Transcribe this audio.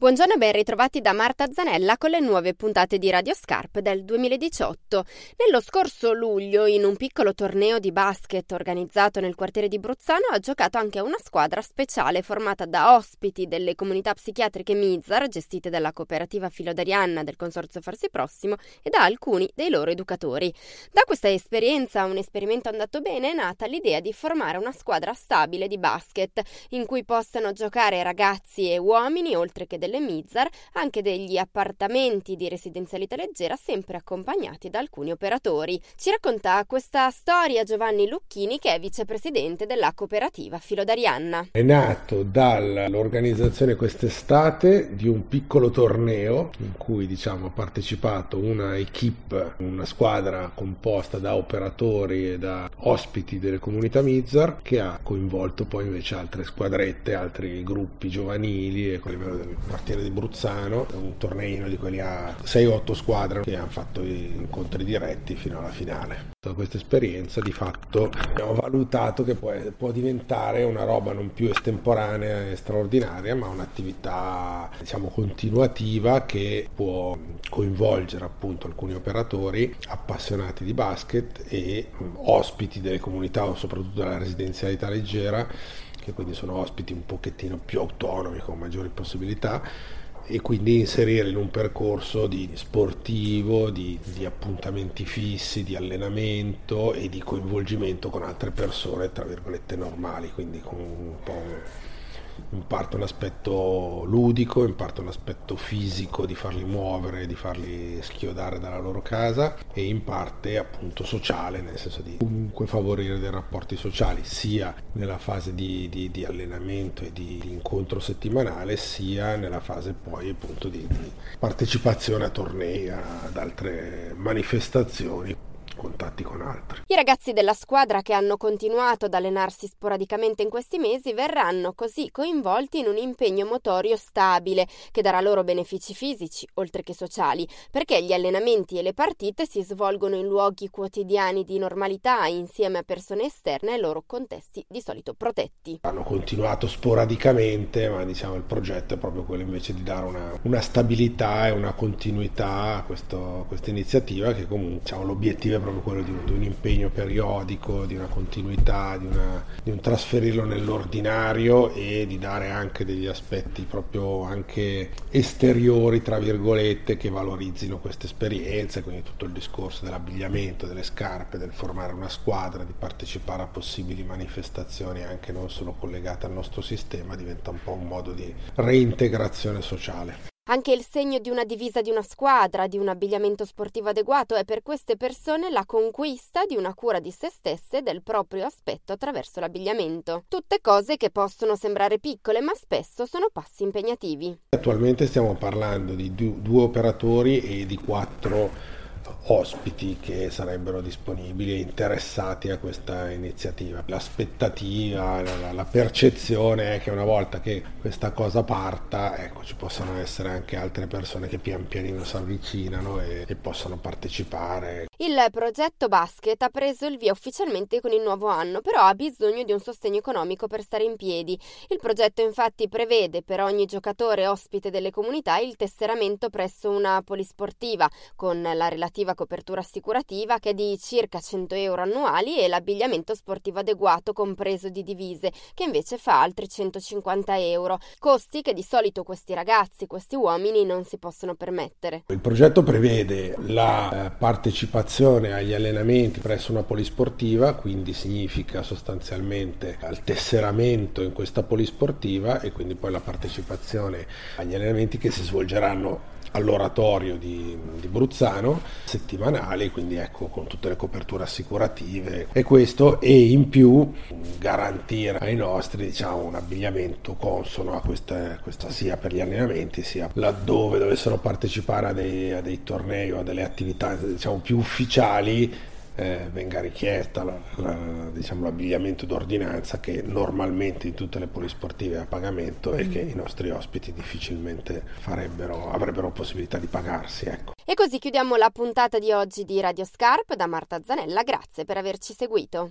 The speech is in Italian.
Buongiorno e ben ritrovati da Marta Zanella con le nuove puntate di Radio Scarp del 2018. Nello scorso luglio, in un piccolo torneo di basket organizzato nel quartiere di Bruzzano, ha giocato anche una squadra speciale formata da ospiti delle comunità psichiatriche Mizar, gestite dalla cooperativa Filodarianna del Consorzio Farsi Prossimo, e da alcuni dei loro educatori. Da questa esperienza, un esperimento andato bene, è nata l'idea di formare una squadra stabile di basket, in cui possano giocare ragazzi e uomini, oltre che delle delle Mizar anche degli appartamenti di residenzialità leggera sempre accompagnati da alcuni operatori. Ci racconta questa storia Giovanni Lucchini che è vicepresidente della cooperativa Filodarianna. È nato dall'organizzazione quest'estate di un piccolo torneo in cui diciamo, ha partecipato una equip, una squadra composta da operatori e da ospiti delle comunità Mizar che ha coinvolto poi invece altre squadrette, altri gruppi giovanili e a livello del quartiere di Bruzzano, un torneino di quelli a 6-8 squadre che hanno fatto incontri diretti fino alla finale. Da questa esperienza di fatto abbiamo valutato che può, può diventare una roba non più estemporanea e straordinaria, ma un'attività diciamo continuativa che può coinvolgere appunto alcuni operatori appassionati di basket e ospiti delle comunità, soprattutto della residenzialità leggera che quindi sono ospiti un pochettino più autonomi con maggiori possibilità e quindi inserire in un percorso di sportivo, di, di, appuntamenti fissi, di allenamento e di coinvolgimento con altre persone, tra virgolette, normali, quindi con un po' in parte un aspetto ludico, in parte un aspetto fisico di farli muovere, di farli schiodare dalla loro casa e in parte appunto sociale, nel senso di comunque favorire dei rapporti sociali sia nella fase di, di, di allenamento e di, di, incontro settimanale sia nella fase poi appunto di partecipazione a tornei, ad altre manifestazioni contatti con altri. I ragazzi della squadra che hanno continuato ad allenarsi sporadicamente in questi mesi verranno così coinvolti in un impegno motorio stabile che darà loro benefici fisici oltre che sociali, perché gli allenamenti e le partite si svolgono in luoghi quotidiani di normalità insieme a persone esterne ai loro contesti di solito protetti. Hanno continuato sporadicamente, ma diciamo il progetto è proprio quello invece di dare una, una stabilità e una continuità a questo, questa iniziativa che comunque diciamo, l'obiettivo è proprio quello di un, di un impegno periodico, di una continuità, di, una, di, un trasferirlo nell'ordinario e di dare anche degli aspetti proprio anche esteriori, tra virgolette, che valorizzino queste esperienze, quindi tutto il discorso dell'abbigliamento, delle scarpe, del formare una squadra, di partecipare a possibili manifestazioni anche non solo collegate al nostro sistema, diventa un po' un modo di reintegrazione sociale. Anche il segno di una divisa di una squadra, di un abbigliamento sportivo adeguato è per queste persone la conquista di una cura di se stesse e del proprio aspetto attraverso l'abbigliamento. Tutte cose che possono sembrare piccole ma spesso sono passi impegnativi. Attualmente stiamo parlando di due operatori e di quattro ospiti che sarebbero disponibili e interessati a questa iniziativa. L'aspettativa, la, la, percezione è che una volta che questa cosa parta, ecco, ci possano essere anche altre persone che pian pianino si avvicinano e, e possano partecipare. Il progetto basket ha preso il via ufficialmente con il nuovo anno, però ha bisogno di un sostegno economico per stare in piedi. Il progetto infatti prevede per ogni giocatore ospite delle comunità il tesseramento presso una polisportiva con la relativa copertura assicurativa che è di circa 100 euro annuali e l'abbigliamento sportivo adeguato compreso di divise che invece fa altri 150 euro, costi che di solito questi ragazzi, questi uomini non si possono permettere. Il progetto prevede la eh, partecipazione agli allenamenti presso una polisportiva, quindi significa sostanzialmente al tesseramento in questa polisportiva e quindi poi la partecipazione agli allenamenti che si svolgeranno all'oratorio di, di, Bruzzano settimanali, quindi ecco con tutte le coperture assicurative. E questo e in più garantire ai nostri diciamo un abbigliamento consono a questa, questa sia per gli allenamenti sia laddove dovessero partecipare a dei, a dei tornei o a delle attività diciamo più ufficiali eh, venga richiesta la, la, diciamo, l'abbigliamento d'ordinanza che normalmente in tutte le polisportive è a pagamento mm. e che i nostri ospiti difficilmente avrebbero possibilità di pagarsi. Ecco. E così chiudiamo la puntata di oggi di Radio Scarp da Marta Zanella, grazie per averci seguito.